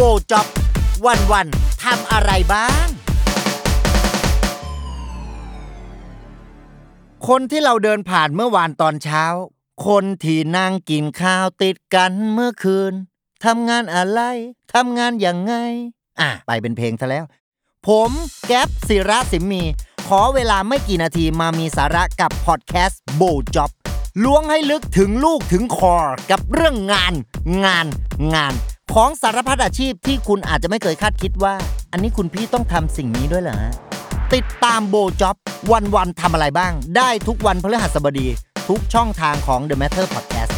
โบจ็อบ วันวันทำอะไรบ้าง คนที่เราเดินผ่านเมื่อวานตอนเช้า คนที่นั่งกินข้าวติดกันเมื่อคืนทำงานอะไรทำงานอยังไง อะ ไปเป็นเพลงซะแล้ว ผมแก๊ปศิระสิมมี ขอเวลาไม่กี่นาทีมามีสาระกับพอดแคสต์โบจ็อบล้วงให้ลึกถึงลูกถึงคอ กับเรื่องงาน งาน งาน ของสารพัดอาชีพที่คุณอาจจะไม่เคยคาดคิดว่า อันนี้คุณพี่ต้องทำสิ่งนี้ด้วยเหรอฮะติดตามโบจ็อบวันวันๆทำอะไรบ้าง ได้ทุกวันพฤหัสบดี ทุกช่องทางของ The Matter Podcast